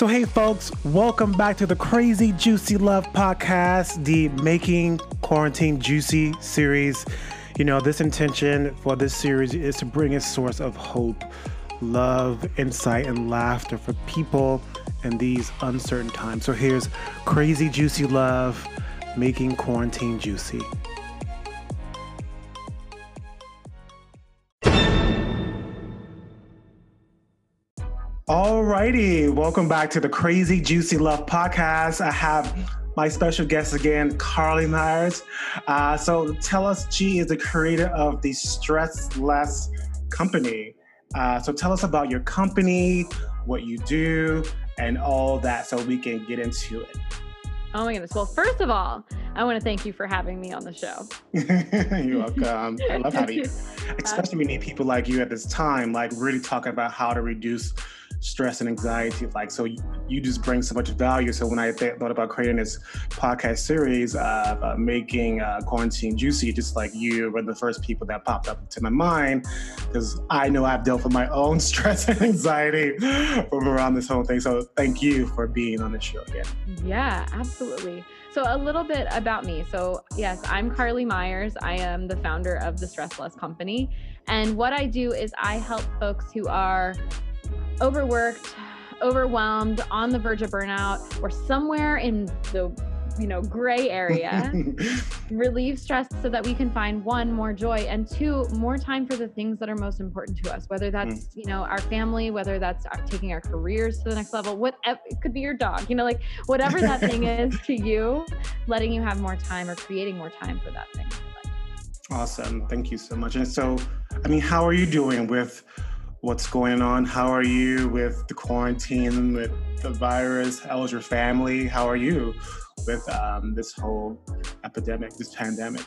So, hey, folks, welcome back to the Crazy Juicy Love podcast, the Making Quarantine Juicy series. You know, this intention for this series is to bring a source of hope, love, insight, and laughter for people in these uncertain times. So, here's Crazy Juicy Love, Making Quarantine Juicy. Alrighty, welcome back to the Crazy Juicy Love podcast. I have my special guest again, Carly Myers. Uh, so tell us, she is the creator of the Stress Less Company. Uh, so tell us about your company, what you do, and all that so we can get into it. Oh my goodness. Well, first of all, I want to thank you for having me on the show. You're welcome. I love having you. Especially we need people like you at this time, like really talking about how to reduce stress and anxiety. Like, so you, just bring so much value. So when I th- thought about creating this podcast series, uh, uh, making uh, quarantine juicy, just like you were the first people that popped up to my mind because I know I've dealt with my own stress and anxiety from around this whole thing. So thank you for being on the show again. Yeah, absolutely. So, a little bit about me. So, yes, I'm Carly Myers. I am the founder of the Stress Less Company. And what I do is I help folks who are overworked, overwhelmed, on the verge of burnout, or somewhere in the you know gray area relieve stress so that we can find one more joy and two more time for the things that are most important to us whether that's mm. you know our family whether that's our, taking our careers to the next level whatever it could be your dog you know like whatever that thing is to you letting you have more time or creating more time for that thing awesome. Thank you so much. And so i mean how are you doing with what's going on. How are you with the quarantine, with the virus? How is your family? How are you with um, this whole epidemic, this pandemic?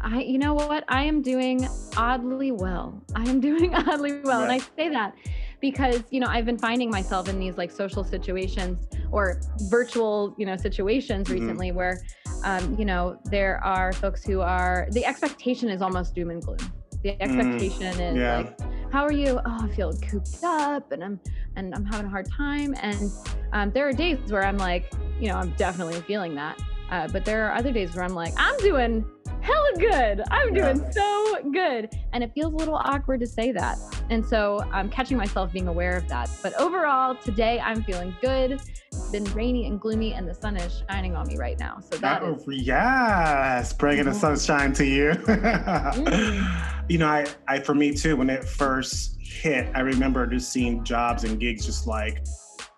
I, you know what? I am doing oddly well. I am doing oddly well. And I say that because, you know, I've been finding myself in these like social situations or virtual, you know, situations mm-hmm. recently where, um, you know, there are folks who are, the expectation is almost doom and gloom. The mm, expectation mm, is yeah. like, how are you? Oh, I feel cooped up and I'm and I'm having a hard time. And um, there are days where I'm like, you know, I'm definitely feeling that. Uh, but there are other days where I'm like, I'm doing hella good. I'm doing yeah. so good. And it feels a little awkward to say that. And so I'm catching myself being aware of that. But overall, today I'm feeling good. It's been rainy and gloomy, and the sun is shining on me right now. So that oh, is- yes, bringing the sunshine to you. mm you know, I, I for me too, when it first hit, I remember just seeing jobs and gigs just like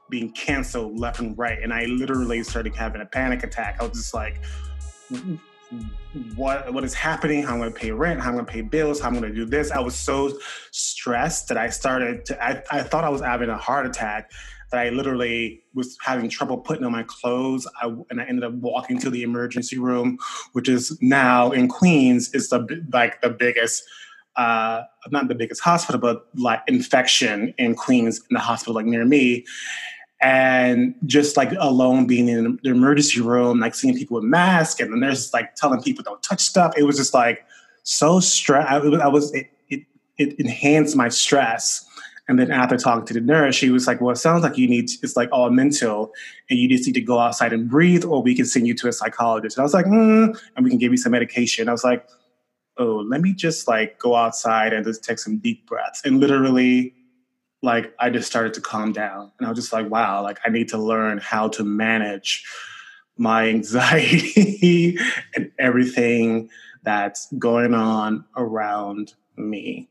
being canceled left and right. And I literally started having a panic attack. I was just like, what what is happening? How I'm gonna pay rent, how I'm gonna pay bills, how I'm gonna do this. I was so stressed that I started to I, I thought I was having a heart attack that I literally was having trouble putting on my clothes. I, and I ended up walking to the emergency room, which is now in Queens is the like the biggest, uh, not the biggest hospital, but like infection in Queens in the hospital like near me. And just like alone being in the emergency room, like seeing people with masks, and the nurses like telling people don't touch stuff. It was just like so stress. I, I was it, it, it enhanced my stress and then after talking to the nurse, she was like, "Well, it sounds like you need to, it's like all mental, and you just need to go outside and breathe, or we can send you to a psychologist." And I was like, mm, "And we can give you some medication." I was like, "Oh, let me just like go outside and just take some deep breaths." And literally, like I just started to calm down, and I was just like, "Wow, like I need to learn how to manage my anxiety and everything that's going on around me."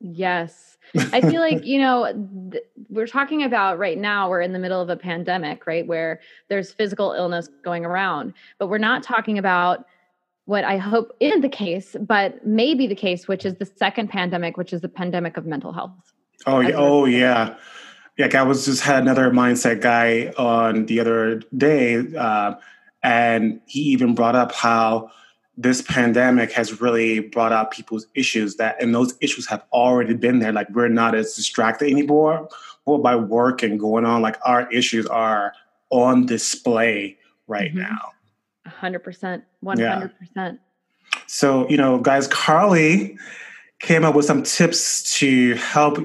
Yes. I feel like, you know, th- we're talking about right now, we're in the middle of a pandemic, right? Where there's physical illness going around, but we're not talking about what I hope isn't the case, but may be the case, which is the second pandemic, which is the pandemic of mental health. Oh, yeah. Oh, yeah. Yeah. I was just had another mindset guy on the other day, uh, and he even brought up how this pandemic has really brought out people's issues that and those issues have already been there like we're not as distracted anymore or by work and going on like our issues are on display right mm-hmm. now 100% 100% so you know guys carly came up with some tips to help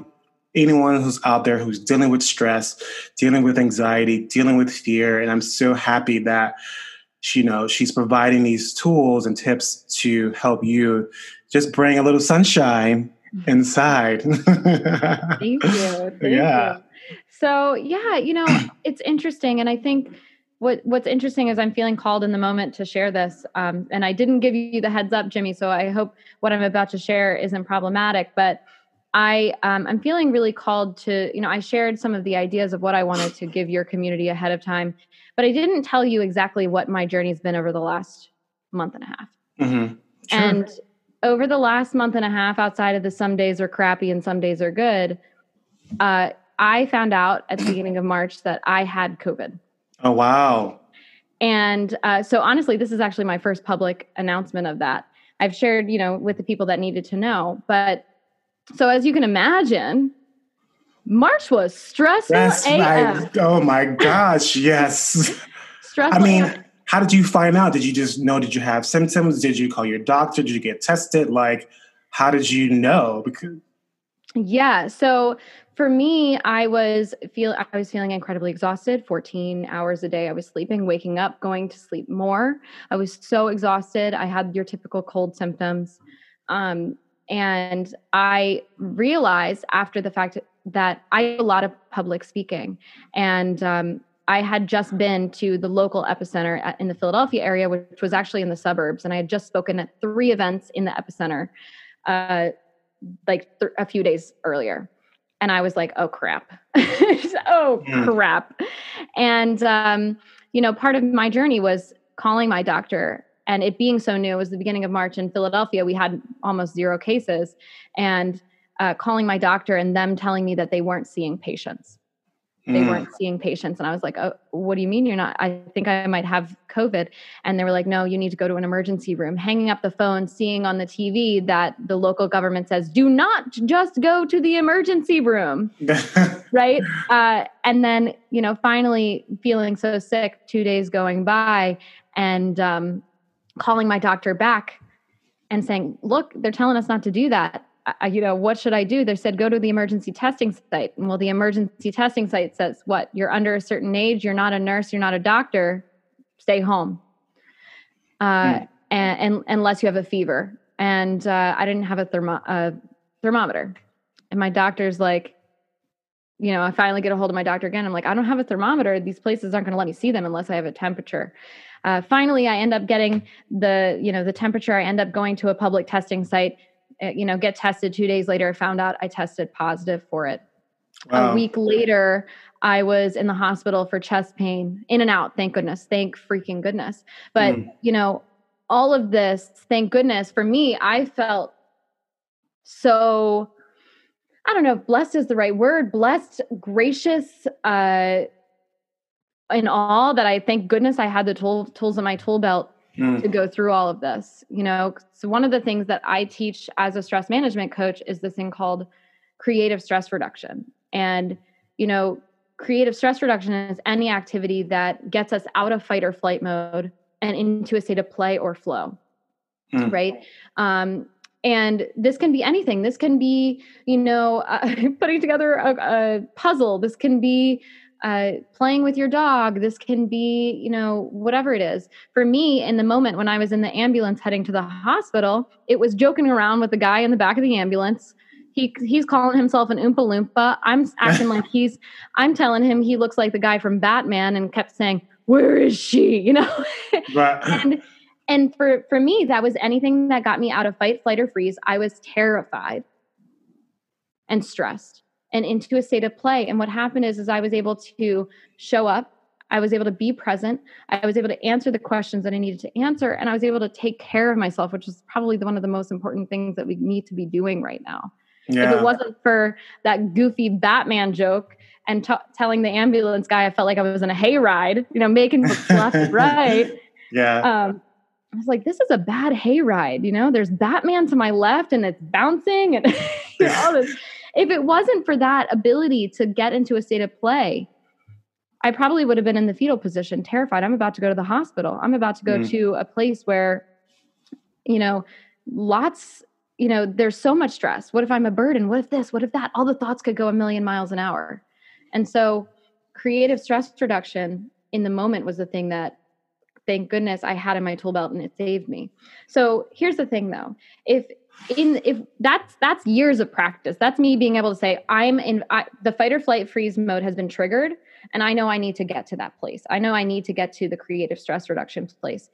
anyone who's out there who's dealing with stress, dealing with anxiety, dealing with fear. And I'm so happy that she, you know she's providing these tools and tips to help you just bring a little sunshine mm-hmm. inside. Thank you. Thank yeah. You. So yeah, you know, it's interesting, and I think what what's interesting is I'm feeling called in the moment to share this. Um, and I didn't give you the heads up, Jimmy. So I hope what I'm about to share isn't problematic. But I um, I'm feeling really called to you know I shared some of the ideas of what I wanted to give your community ahead of time, but I didn't tell you exactly what my journey's been over the last month and a half. Mm-hmm. Sure. And over the last month and a half, outside of the some days are crappy and some days are good, uh, I found out at the beginning of March that I had COVID. Oh, wow. And uh, so, honestly, this is actually my first public announcement of that. I've shared, you know, with the people that needed to know. But so, as you can imagine, March was stressful. That's my, oh my gosh, yes. stressful. I mean, how did you find out? Did you just know? Did you have symptoms? Did you call your doctor? Did you get tested? Like, how did you know? Because yeah, so for me i was feel i was feeling incredibly exhausted 14 hours a day i was sleeping waking up going to sleep more i was so exhausted i had your typical cold symptoms um, and i realized after the fact that i a lot of public speaking and um, i had just been to the local epicenter at, in the philadelphia area which was actually in the suburbs and i had just spoken at three events in the epicenter uh, like th- a few days earlier and I was like, oh crap. oh mm. crap. And, um, you know, part of my journey was calling my doctor and it being so new, it was the beginning of March in Philadelphia. We had almost zero cases. And uh, calling my doctor and them telling me that they weren't seeing patients. They mm. weren't seeing patients. And i was like oh what do you mean you're not? I think i might have covid. And they were like no you need to go to an emergency room. Hanging up the phone seeing on the tv that the local government says do not just go to the emergency room. Right? Uh, and then you know finally feeling so sick two days going by. And um, calling my doctor back and saying look they're telling us not to do that I, you know, what should I do? They said, go to the emergency testing site. And well, the emergency testing site says, what? You're under a certain age, you're not a nurse, you're not a doctor, stay home. Uh, mm. and, and, unless you have a fever. And uh, I didn't have a thermo- uh, thermometer. And my doctor's like, you know, I finally get a hold of my doctor again. I'm like, I don't have a thermometer. These places aren't going to let me see them unless I have a temperature. Uh, finally, I end up getting the, you know, the temperature. I end up going to a public testing site uh, you know, get tested two days later. I found out I tested positive for it. Wow. A week later, I was in the hospital for chest pain, in and out. Thank goodness. Thank freaking goodness. But, mm. you know, all of this, thank goodness for me, I felt so, I don't know if blessed is the right word, blessed, gracious, uh, in all that I thank goodness I had the tool, tools in my tool belt mm. to go through all of this. You know, so one of the things that I teach as a stress management coach is this thing called creative stress reduction. And, you know, creative stress reduction is any activity that gets us out of fight or flight mode and into a state of play or flow. Mm. Right. Um, and this can be anything. This can be, you know, uh, putting together a, a puzzle. This can be uh, playing with your dog. This can be, you know, whatever it is. For me, in the moment when I was in the ambulance heading to the hospital, it was joking around with the guy in the back of the ambulance. He, he's calling himself an Oompa Loompa. I'm acting like he's, I'm telling him he looks like the guy from Batman and kept saying, Where is she? You know? Right. and, and for, for me, that was anything that got me out of fight, flight, or freeze. I was terrified and stressed and into a state of play. And what happened is, is I was able to show up. I was able to be present. I was able to answer the questions that I needed to answer. And I was able to take care of myself, which is probably one of the most important things that we need to be doing right now. Yeah. If it wasn't for that goofy Batman joke and t- telling the ambulance guy I felt like I was in a hayride, you know, making left and right. Yeah. Um, I was like, this is a bad hayride. You know, there's Batman to my left and it's bouncing and you know, all this if it wasn't for that ability to get into a state of play, I probably would have been in the fetal position, terrified. I'm about to go to the hospital. I'm about to go mm. to a place where, you know, lots you know, there's so much stress. What if I'm a burden? What if this? What if that? All the thoughts could go a million miles an hour. And so, creative stress reduction in the moment was the thing that thank goodness I had in my tool belt and it saved me. So, here's the thing though. If in if that's that's years of practice. That's me being able to say I'm in I, the fight or flight freeze mode has been triggered and I know I need to get to that place. I know I need to get to the creative stress reduction place.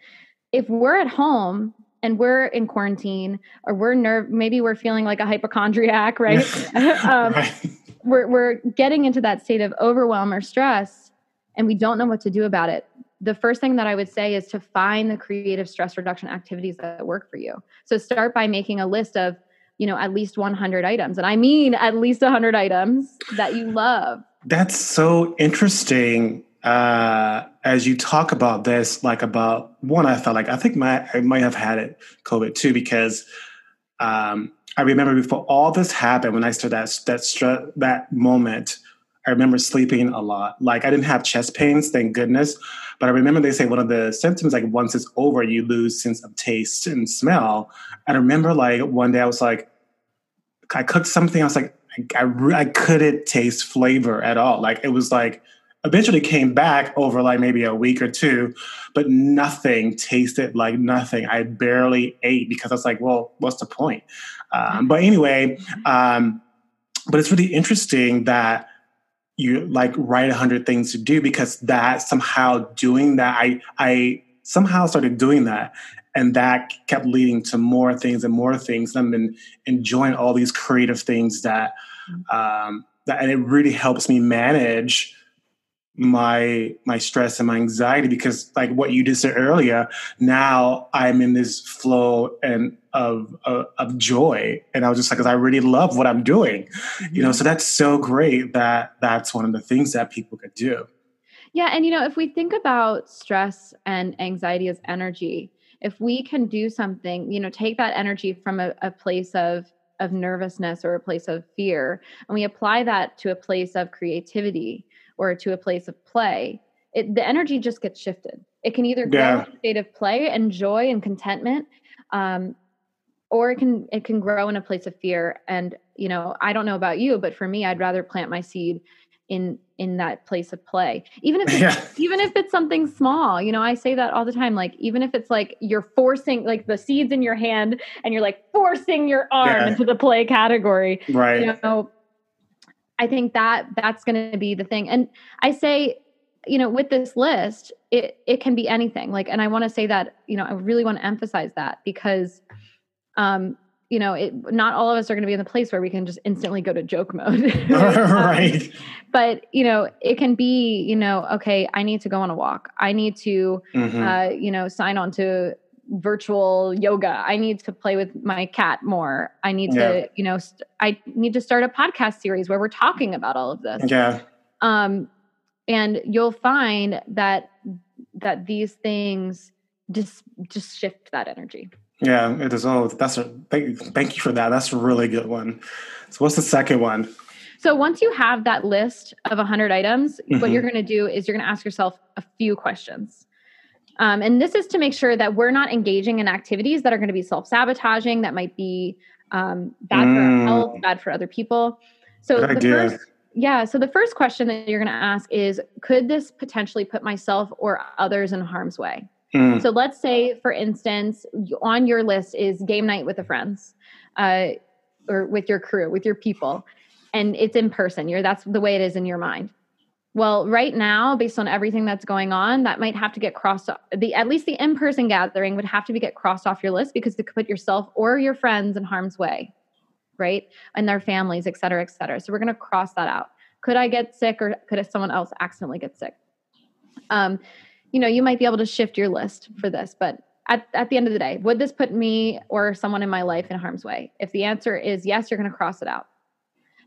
If we're at home and we're in quarantine or we're nerve maybe we're feeling like a hypochondriac right, um, right. We're, we're getting into that state of overwhelm or stress and we don't know what to do about it the first thing that i would say is to find the creative stress reduction activities that work for you so start by making a list of you know at least 100 items and i mean at least 100 items that you love that's so interesting uh, as you talk about this, like about one, I felt like I think my I might have had it COVID too because um, I remember before all this happened when I started that that str- that moment. I remember sleeping a lot. Like I didn't have chest pains, thank goodness. But I remember they say one of the symptoms, like once it's over, you lose sense of taste and smell. And I remember like one day I was like, I cooked something. I was like, I, I, I couldn't taste flavor at all. Like it was like eventually came back over like maybe a week or two, but nothing tasted like nothing. I barely ate because I was like, well, what's the point? Um, but anyway, um, but it's really interesting that you like write a hundred things to do because that somehow doing that, I I somehow started doing that. And that kept leading to more things and more things. And I've been enjoying all these creative things that, um, that and it really helps me manage my my stress and my anxiety because like what you just said earlier now i'm in this flow and of of, of joy and i was just like i really love what i'm doing mm-hmm. you know mm-hmm. so that's so great that that's one of the things that people could do yeah and you know if we think about stress and anxiety as energy if we can do something you know take that energy from a, a place of of nervousness or a place of fear and we apply that to a place of creativity or to a place of play, it, the energy just gets shifted. It can either grow yeah. in a state of play and joy and contentment, um, or it can it can grow in a place of fear. And you know, I don't know about you, but for me, I'd rather plant my seed in in that place of play even if it's, yeah. even if it's something small you know i say that all the time like even if it's like you're forcing like the seeds in your hand and you're like forcing your arm yeah. into the play category right you know I think that that's going to be the thing. And I say, you know, with this list, it it can be anything. Like, and I want to say that, you know, I really want to emphasize that because, um, you know, it not all of us are going to be in the place where we can just instantly go to joke mode. right. Um, but you know, it can be, you know, okay, I need to go on a walk. I need to, mm-hmm. uh, you know, sign on to virtual yoga. I need to play with my cat more. I need yeah. to, you know, st- I need to start a podcast series where we're talking about all of this. Yeah. Um, and you'll find that that these things just just shift that energy. Yeah, it is. Oh, that's a thank, thank you for that. That's a really good one. So, what's the second one? So once you have that list of 100 items, mm-hmm. what you're going to do is you're going to ask yourself a few questions. Um, and this is to make sure that we're not engaging in activities that are going to be self sabotaging, that might be um, bad mm. for our health, bad for other people. So Good the idea. first, yeah. So the first question that you're going to ask is, could this potentially put myself or others in harm's way? Mm. So let's say, for instance, on your list is game night with the friends, uh, or with your crew, with your people, and it's in person. You're that's the way it is in your mind. Well, right now, based on everything that's going on, that might have to get crossed off. The at least the in-person gathering would have to be get crossed off your list because it could put yourself or your friends in harm's way, right? And their families, et cetera, et cetera. So we're gonna cross that out. Could I get sick or could someone else accidentally get sick? Um, you know, you might be able to shift your list for this, but at, at the end of the day, would this put me or someone in my life in harm's way? If the answer is yes, you're gonna cross it out.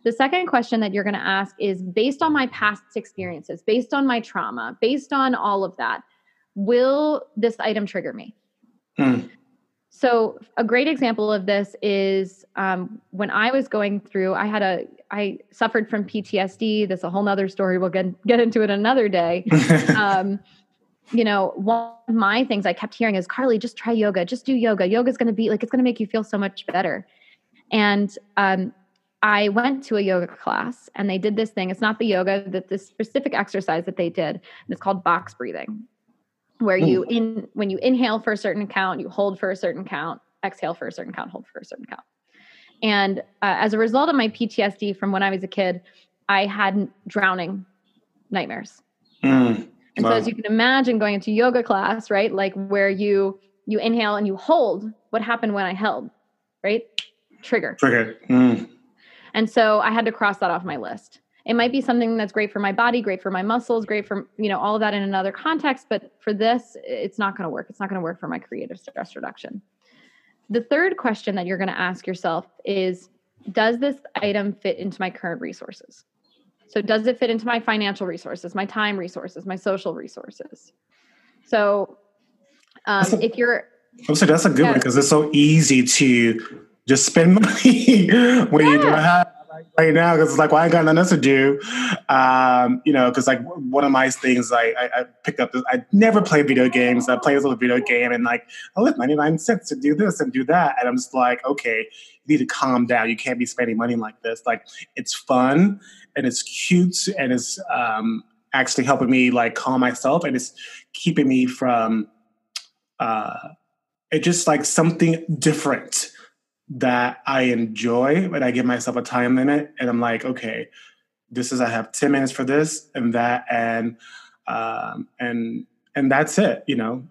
The second question that you're going to ask is based on my past experiences, based on my trauma, based on all of that, will this item trigger me? Hmm. So, a great example of this is um, when I was going through, I had a, I suffered from PTSD. That's a whole nother story. We'll get, get into it another day. um, you know, one of my things I kept hearing is, Carly, just try yoga, just do yoga. Yoga's going to be like, it's going to make you feel so much better. And um, I went to a yoga class and they did this thing. It's not the yoga, that this specific exercise that they did. And it's called box breathing, where you in when you inhale for a certain count, you hold for a certain count, exhale for a certain count, hold for a certain count. And uh, as a result of my PTSD from when I was a kid, I had drowning nightmares. Mm, and wow. so as you can imagine going into yoga class, right? Like where you you inhale and you hold, what happened when I held, right? Trigger. Trigger. Mm. And so I had to cross that off my list. It might be something that's great for my body, great for my muscles, great for, you know, all of that in another context, but for this, it's not going to work. It's not going to work for my creative stress reduction. The third question that you're going to ask yourself is does this item fit into my current resources? So does it fit into my financial resources, my time resources, my social resources? So um, a, if you're I would say that's a good yeah. one because it's so easy to just spend money when yeah. you don't have right now because it's like, well, I ain't got nothing else to do. Um, you know, because like one of my things I, I, I, picked up, I never play video games. I play this little video game and like, I live 99 cents to do this and do that. And I'm just like, okay, you need to calm down. You can't be spending money like this. Like, it's fun and it's cute and it's um, actually helping me like calm myself and it's keeping me from, uh, it's just like something different that I enjoy, but I give myself a time limit and I'm like, okay, this is I have 10 minutes for this and that and um and and that's it, you know.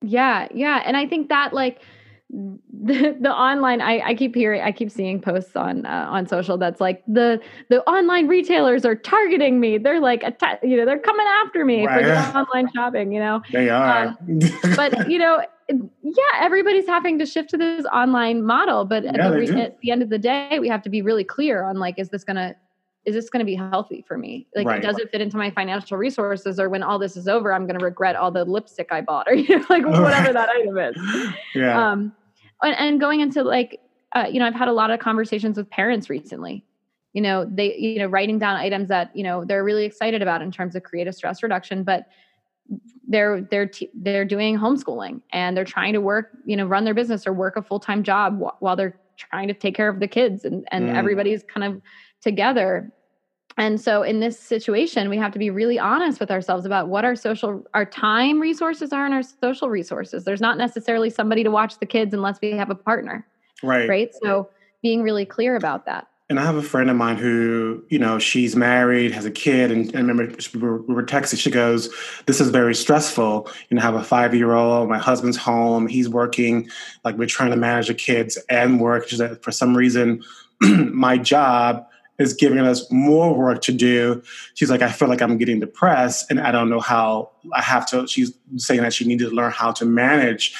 Yeah, yeah. And I think that like the, the online I, I keep hearing I keep seeing posts on uh, on social that's like the the online retailers are targeting me they're like atta- you know they're coming after me right. for online shopping you know they are um, but you know yeah everybody's having to shift to this online model but at, yeah, the, at the end of the day we have to be really clear on like is this gonna is this to be healthy for me? Like, right. does it fit into my financial resources? Or when all this is over, I'm to regret all the lipstick I bought, or you know, like whatever that item is. Yeah. Um, and, and going into like, uh, you know, I've had a lot of conversations with parents recently. You know, they, you know, writing down items that you know they're really excited about in terms of creative stress reduction, but they're they're t- they're doing homeschooling and they're trying to work, you know, run their business or work a full time job wh- while they're trying to take care of the kids, and and mm. everybody's kind of together. And so in this situation we have to be really honest with ourselves about what our social our time resources are and our social resources. There's not necessarily somebody to watch the kids unless we have a partner right. right? So being really clear about that and I have a friend of mine who, you know, she's married, has a kid, and, and I remember we were, we were texting. She goes, "This is very stressful. You know, I have a five year old. My husband's home. He's working. Like we're trying to manage the kids and work. For some reason, my job is giving us more work to do. She's like, I feel like I'm getting depressed, and I don't know how I have to. She's saying that she needed to learn how to manage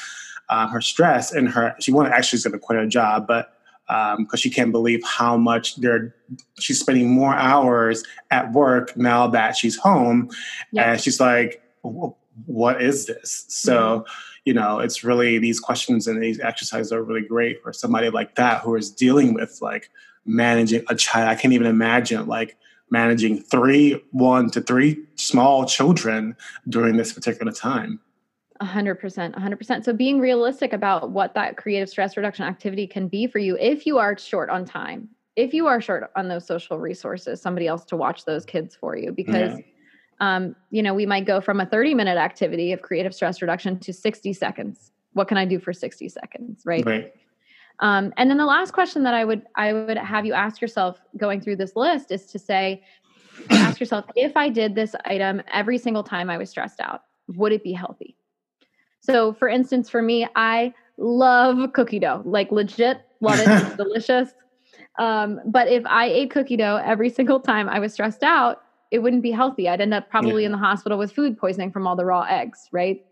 uh, her stress and her. She wanted actually going to quit her job, but because um, she can't believe how much they're she's spending more hours at work now that she's home, and she's like, what is this? So. Mm-hmm. You know, it's really these questions and these exercises are really great for somebody like that who is dealing with like managing a child. I can't even imagine like managing three, one to three small children during this particular time. A hundred percent, hundred percent. So being realistic about what that creative stress reduction activity can be for you if you are short on time, if you are short on those social resources, somebody else to watch those kids for you because yeah. um, you know, we might go from a 30 minute activity of creative stress reduction to 60 seconds. What can I do for 60 seconds? Right. Right. Um, and then the last question that I would I would have you ask yourself going through this list is to say, ask yourself if I did this item every single time I was stressed out, would it be healthy? So, for instance, for me, I love cookie dough, like legit love it, it's delicious. Um, but if I ate cookie dough every single time I was stressed out, it wouldn't be healthy. I'd end up probably yeah. in the hospital with food poisoning from all the raw eggs, right?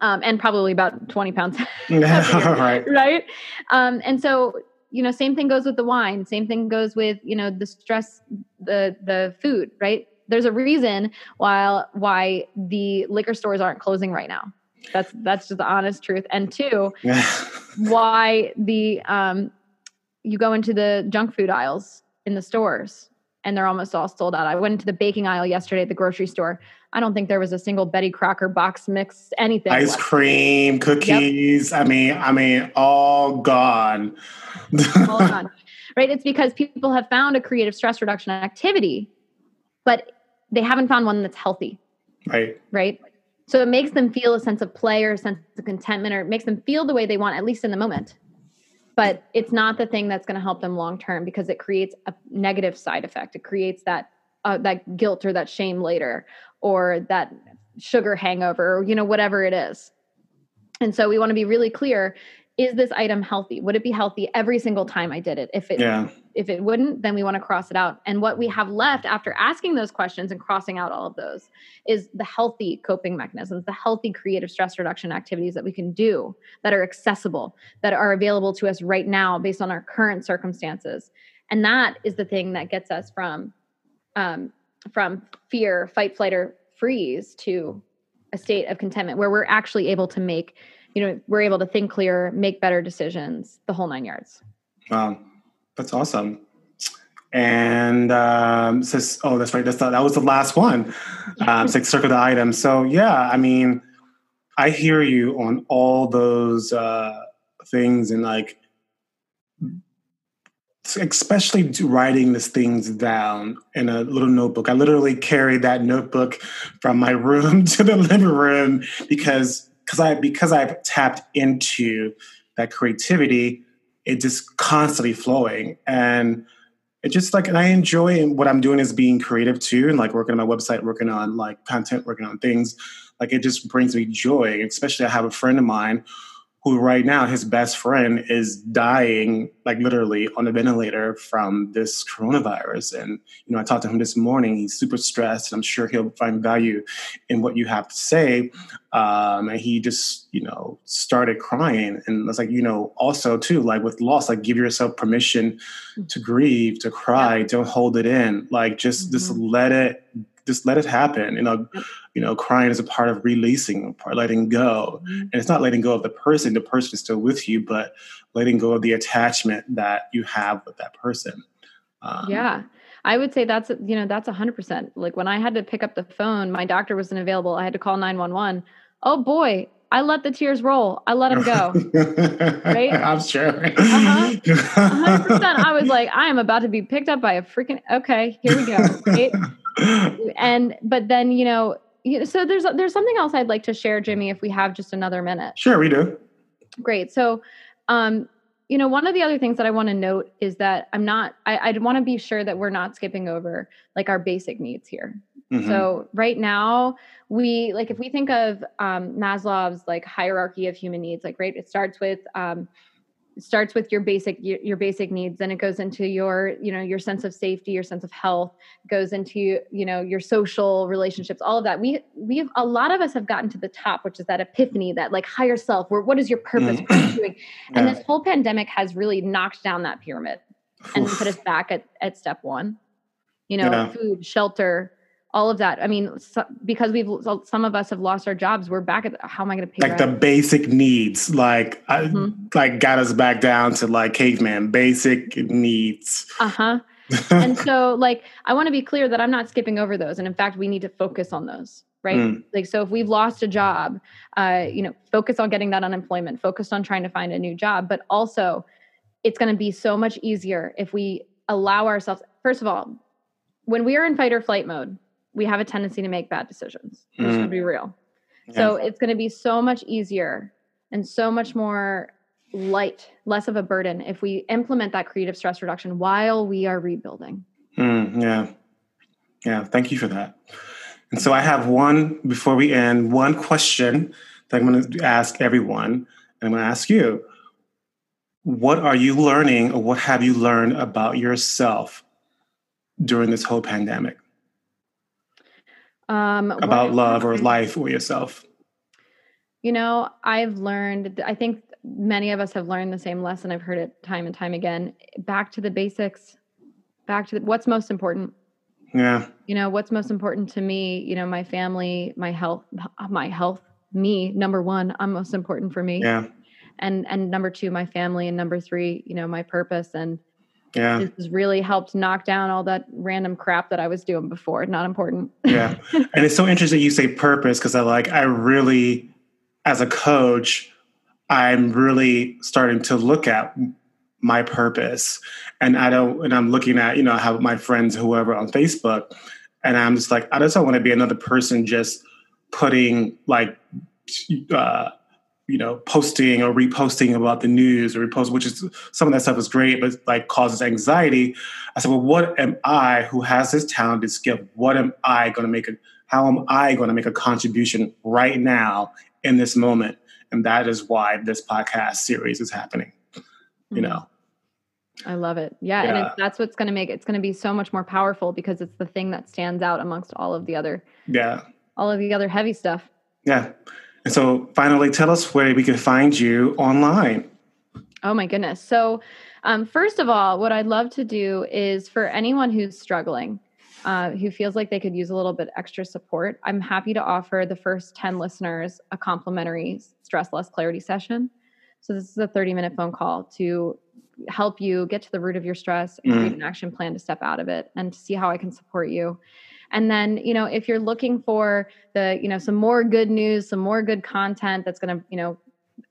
um, and probably about 20 pounds. right. Right. Um, and so, you know, same thing goes with the wine. Same thing goes with, you know, the stress, the, the food, right? There's a reason why, why the liquor stores aren't closing right now. That's, that's just the honest truth. And two, why the, um, you go into the junk food aisles in the stores and they're almost all sold out. I went into the baking aisle yesterday at the grocery store. I don't think there was a single Betty Crocker box mix anything. Ice left. cream, cookies. Yep. I mean, I mean, all gone. all gone. Right? It's because people have found a creative stress reduction activity, but they haven't found one that's healthy. Right. Right. So it makes them feel a sense of play or a sense of contentment, or it makes them feel the way they want, at least in the moment. But it's not the thing that's going to help them long term because it creates a negative side effect. It creates that uh, that guilt or that shame later, or that sugar hangover, or you know whatever it is. And so we want to be really clear: is this item healthy? Would it be healthy every single time I did it? If it yeah if it wouldn't, then we want to cross it out. And what we have left after asking those questions and crossing out all of those is the healthy coping mechanisms, the healthy creative stress reduction activities that we can do that are accessible, that are available to us right now based on our current circumstances. And that is the thing that gets us from um, from fear, fight, flight, or freeze to a state of contentment where we're actually able to make, you know, we're able to think clear, make better decisions, the whole nine yards. Wow. That's awesome. And um, says, oh, that's right. That's the, that was the last one. Um, six circle the item. So yeah, I mean, I hear you on all those uh, things and like, especially writing these things down in a little notebook. I literally carried that notebook from my room to the living room because because I because I've tapped into that creativity it just constantly flowing. And it just like and i enjoy what i'm doing is being creative too and like working on my website working on like content working on things. Like it just brings me joy especially i have a friend of mine who right now his best friend is dying like literally on a ventilator from this coronavirus. And you know i talked to him this morning. He's super stressed and i'm sure he'll find value in what you have to say. Um, and he just you know started crying. And it's like you know also too like with loss like give yourself permission to grieve to cry yeah. don't hold it in. Like just mm-hmm. just let it just let it happen. You know, you know, crying is a part of releasing, part letting go, mm-hmm. and it's not letting go of the person. The person is still with you, but letting go of the attachment that you have with that person. Um, yeah. I would say that's you know that's a hundred percent. Like when I had to pick up the phone, my doctor wasn't available. I had to call nine one one. Oh boy, I let the tears roll. I let them go. right? I'm sure. Uh-huh. 100%. I was like, I am about to be picked up by a freaking, okay, here we go. Right? And but then you know, so there's there's something else I'd like to share, Jimmy, if we have just another minute. Sure, we do. Great. So, um, you know, one of the other things that I want to note is that I'm not. I, I want to be sure that we're not skipping over like our basic needs here. Mm-hmm. So right now, we like if we think of um, Maslow's like hierarchy of human needs, like right, it starts with um, starts with your basic your, basic needs then it goes into your you know your sense of safety your sense of health goes into you know your social relationships all of that. We we have a lot of us have gotten to the top which is that epiphany that like higher self where what is your purpose? Mm. what are you doing? And this whole pandemic has really knocked down that pyramid and put us back at at step one. You know yeah. food shelter all of that. I mean, so, because we've some of us have lost our jobs, we're back at how am I going to pay? Like the basic needs, like mm-hmm. like got us back down to like caveman basic needs. Uh huh. and so, like, I want to be clear that I'm not skipping over those, and in fact, we need to focus on those. Right. Mm. Like, so if we've lost a job, uh, you know, focus on getting that unemployment, focus on trying to find a new job, but also, it's going to be so much easier if we allow ourselves. First of all, when we are in fight or flight mode, we have a tendency to make bad decisions. Mm. Just to be real. Yeah. So it's going to be so much easier and so much more light, less of a burden if we implement that creative stress reduction while we are rebuilding. Mm, yeah. Yeah. Thank you for that. And so I have one, before we end, one question that I'm going to ask everyone. And I'm going to ask you what are you learning or what have you learned about yourself during this whole pandemic? Um, about love or life or yourself? You know, I've learned, I think many of us have learned the same lesson. I've heard it time and time again. Back to the basics, back to the, what's most important. Yeah. You know, what's most important to me, you know, my family, my health, my health, me, number one, I'm most important for me. Yeah. And, and number two, my family. And number three, you know, my purpose. And, Yeah. This has really helped knock down all that random crap that I was doing before. Not important. yeah. And it's so interesting you say purpose because I like, I really, as a coach, I'm really starting to look at my purpose. And I don't, and I'm looking at, you know, how my friends, whoever on Facebook, and I'm just like, I just don't want to be another person just putting like, uh, you know, posting or reposting about the news or repost, which is some of that stuff is great, but like causes anxiety. I said, well, what am I who has this talented skill? What am I going to make a, how am I going to make a contribution right now in this moment? And that is why this podcast series is happening, you mm-hmm. know? I love it. Yeah, yeah. and that's what's going to make it's going to be so much more powerful because it's the thing that stands out amongst all of the other yeah all of the other heavy stuff. Yeah. And so finally tell us where we can find you online. Oh my goodness. So um, first of all, what I'd love to do is for anyone who's struggling, uh, who feels like they could use a little bit extra support, I'm happy to offer the first 10 listeners a complimentary stress less clarity session. So this is a 30 minute phone call to help you get to the root of your stress and mm. create an action plan to step out of it and to see how I can support you. And then, you know, if you're looking for the, you know, some more good news, some more good content that's going to, you know,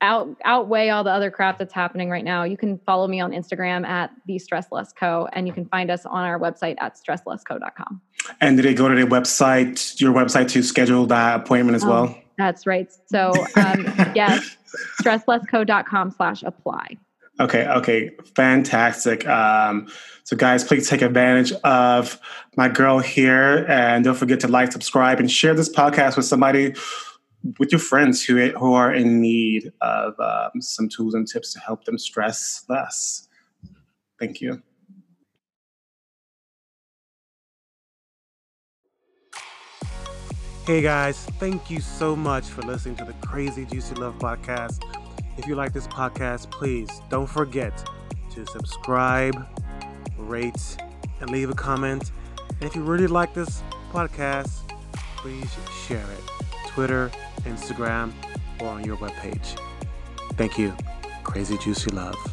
out outweigh all the other crap that's happening right now, you can follow me on Instagram at the Stress Less Co. And you can find us on our website at stresslessco.com. And did they go to their website, your website to schedule that appointment as oh, well? That's right. So um, yes, stresslessco.com slash apply. Okay, okay, fantastic. Um, so, guys, please take advantage of my girl here, and don't forget to like, subscribe, and share this podcast with somebody, with your friends who who are in need of um, some tools and tips to help them stress less. Thank you. Hey guys, thank you so much for listening to the Crazy Juicy Love podcast. If you like this podcast, please don't forget to subscribe, rate, and leave a comment. And if you really like this podcast, please share it. Twitter, Instagram, or on your webpage. Thank you. Crazy Juicy Love.